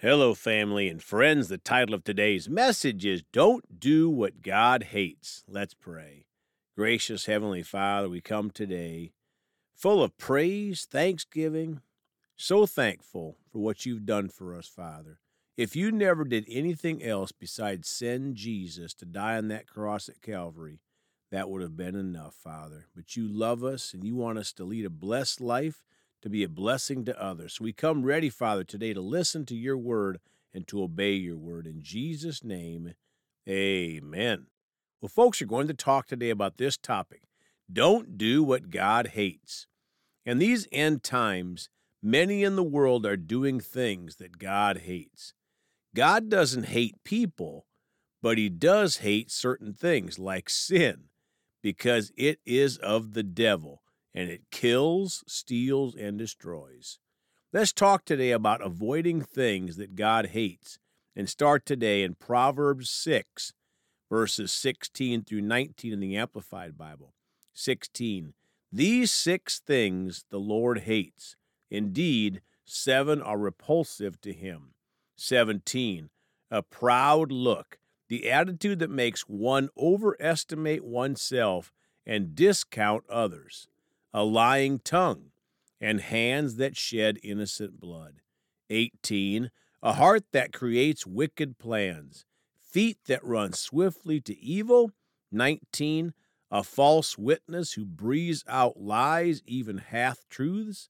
Hello, family and friends. The title of today's message is Don't Do What God Hates. Let's pray. Gracious Heavenly Father, we come today full of praise, thanksgiving, so thankful for what you've done for us, Father. If you never did anything else besides send Jesus to die on that cross at Calvary, that would have been enough, Father. But you love us and you want us to lead a blessed life to be a blessing to others. So we come ready, Father, today to listen to your word and to obey your word. In Jesus' name, amen. Well, folks are going to talk today about this topic don't do what God hates. In these end times, many in the world are doing things that God hates. God doesn't hate people, but he does hate certain things like sin because it is of the devil and it kills, steals, and destroys. Let's talk today about avoiding things that God hates and start today in Proverbs 6, verses 16 through 19 in the Amplified Bible. 16. These six things the Lord hates. Indeed, seven are repulsive to him. 17. A proud look, the attitude that makes one overestimate oneself and discount others a lying tongue, and hands that shed innocent blood. 18. A heart that creates wicked plans, feet that run swiftly to evil. 19. A false witness who breathes out lies, even half truths.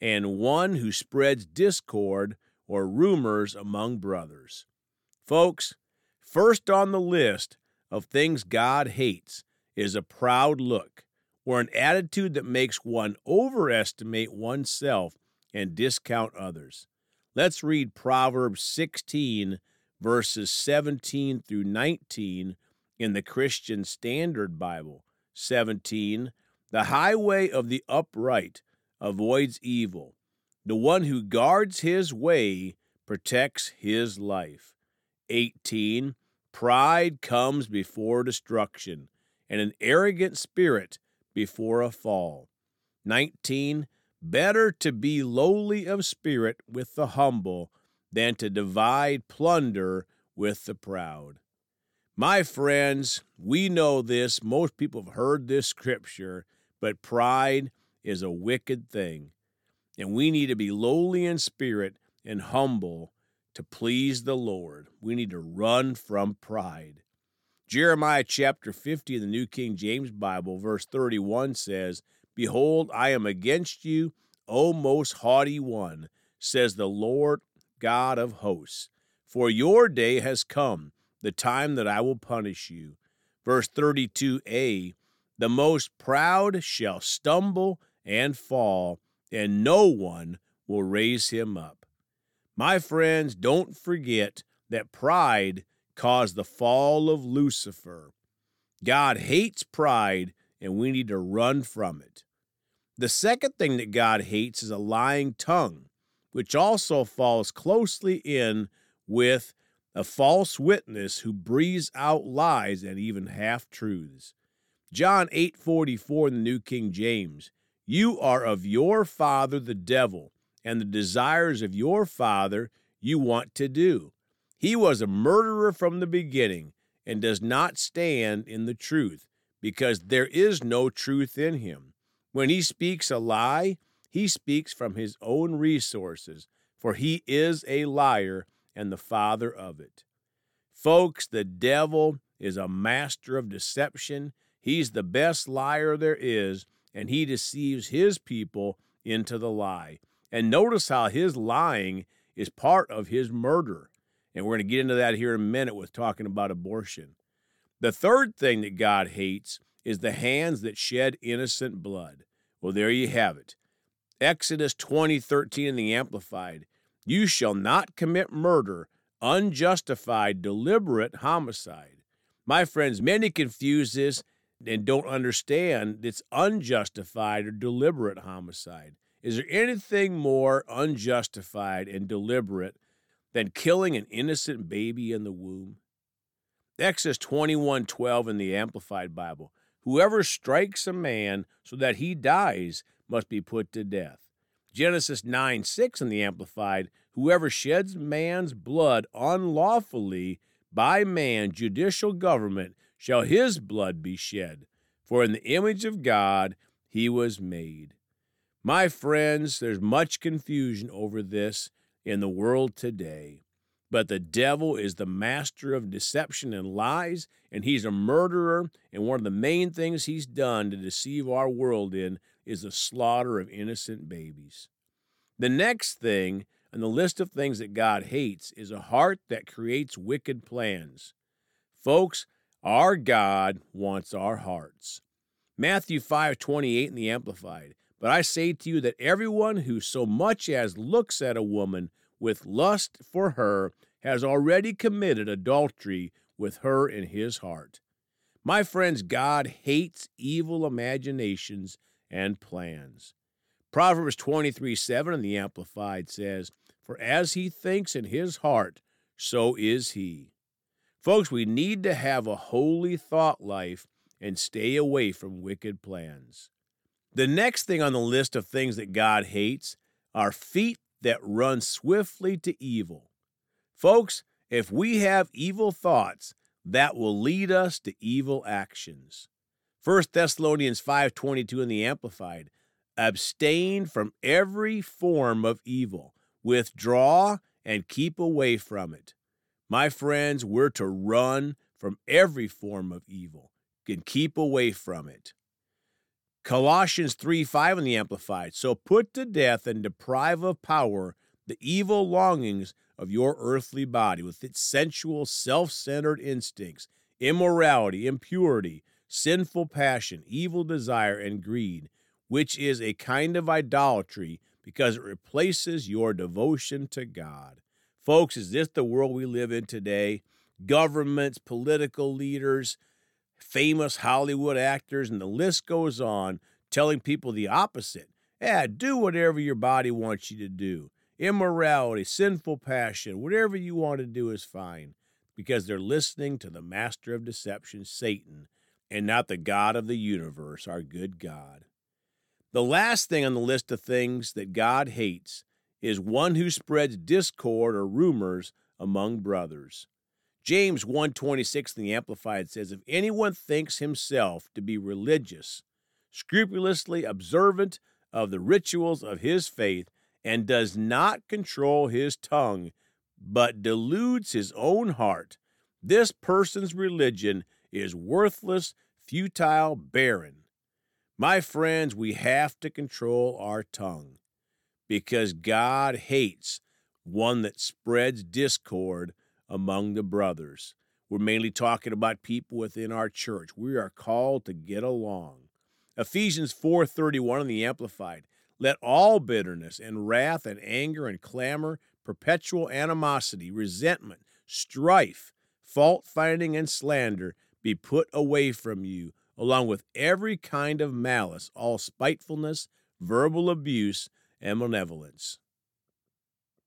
And one who spreads discord or rumors among brothers. Folks, first on the list of things God hates is a proud look or an attitude that makes one overestimate oneself and discount others. Let's read Proverbs 16, verses 17 through 19 in the Christian Standard Bible. 17. The highway of the upright avoids evil. The one who guards his way protects his life. 18. Pride comes before destruction, and an arrogant spirit before a fall. 19. Better to be lowly of spirit with the humble than to divide plunder with the proud. My friends, we know this. Most people have heard this scripture, but pride is a wicked thing. And we need to be lowly in spirit and humble to please the Lord. We need to run from pride. Jeremiah chapter 50 in the New King James Bible, verse 31 says, Behold, I am against you, O most haughty one, says the Lord God of hosts. For your day has come, the time that I will punish you. Verse 32a, The most proud shall stumble and fall, and no one will raise him up. My friends, don't forget that pride caused the fall of Lucifer. God hates pride, and we need to run from it. The second thing that God hates is a lying tongue, which also falls closely in with a false witness who breathes out lies and even half truths. John 8:44 in the New King James, you are of your father the devil, and the desires of your father you want to do. He was a murderer from the beginning and does not stand in the truth because there is no truth in him. When he speaks a lie, he speaks from his own resources, for he is a liar and the father of it. Folks, the devil is a master of deception. He's the best liar there is, and he deceives his people into the lie. And notice how his lying is part of his murder. And we're going to get into that here in a minute with talking about abortion. The third thing that God hates is the hands that shed innocent blood. Well, there you have it. Exodus 20, 13 in the Amplified. You shall not commit murder, unjustified, deliberate homicide. My friends, many confuse this and don't understand it's unjustified or deliberate homicide. Is there anything more unjustified and deliberate than killing an innocent baby in the womb? Exodus 21:12 in the Amplified Bible. Whoever strikes a man so that he dies must be put to death. Genesis 9 6 in the Amplified Whoever sheds man's blood unlawfully by man, judicial government, shall his blood be shed. For in the image of God he was made. My friends, there's much confusion over this in the world today. But the devil is the master of deception and lies, and he's a murderer. And one of the main things he's done to deceive our world in is the slaughter of innocent babies. The next thing on the list of things that God hates is a heart that creates wicked plans. Folks, our God wants our hearts. Matthew 5:28 in the amplified. But I say to you that everyone who so much as looks at a woman with lust for her has already committed adultery with her in his heart. My friends, God hates evil imaginations and plans. Proverbs 23 7 in the Amplified says, For as he thinks in his heart, so is he. Folks, we need to have a holy thought life and stay away from wicked plans. The next thing on the list of things that God hates are feet that run swiftly to evil. Folks, if we have evil thoughts, that will lead us to evil actions. 1 Thessalonians 5:22 in the amplified, abstain from every form of evil, withdraw and keep away from it. My friends, we're to run from every form of evil and keep away from it. Colossians 3 5 in the Amplified. So put to death and deprive of power the evil longings of your earthly body with its sensual, self centered instincts, immorality, impurity, sinful passion, evil desire, and greed, which is a kind of idolatry because it replaces your devotion to God. Folks, is this the world we live in today? Governments, political leaders, famous Hollywood actors, and the list goes on, telling people the opposite. Yeah, do whatever your body wants you to do. Immorality, sinful passion, whatever you want to do is fine, because they're listening to the master of deception, Satan, and not the God of the universe, our good God. The last thing on the list of things that God hates is one who spreads discord or rumors among brothers. James 1:26 in the amplified says if anyone thinks himself to be religious, scrupulously observant of the rituals of his faith and does not control his tongue but deludes his own heart, this person's religion is worthless, futile, barren. My friends, we have to control our tongue because God hates one that spreads discord among the brothers. We're mainly talking about people within our church. We are called to get along. Ephesians 4:31 in the amplified. Let all bitterness and wrath and anger and clamor, perpetual animosity, resentment, strife, fault finding and slander be put away from you, along with every kind of malice, all spitefulness, verbal abuse, and malevolence.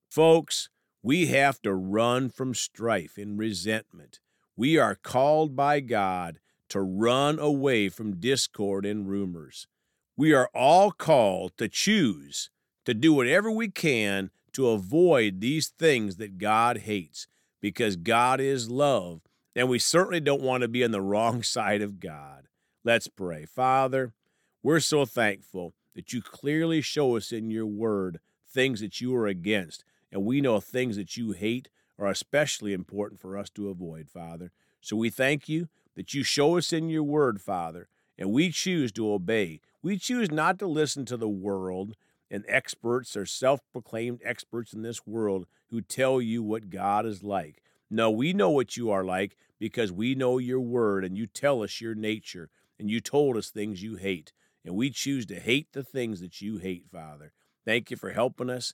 Folks, we have to run from strife and resentment. We are called by God to run away from discord and rumors. We are all called to choose to do whatever we can to avoid these things that God hates because God is love, and we certainly don't want to be on the wrong side of God. Let's pray. Father, we're so thankful that you clearly show us in your word things that you are against and we know things that you hate are especially important for us to avoid, Father. So we thank you that you show us in your word, Father, and we choose to obey. We choose not to listen to the world and experts or self proclaimed experts in this world who tell you what God is like. No, we know what you are like because we know your word and you tell us your nature and you told us things you hate. And we choose to hate the things that you hate, Father. Thank you for helping us.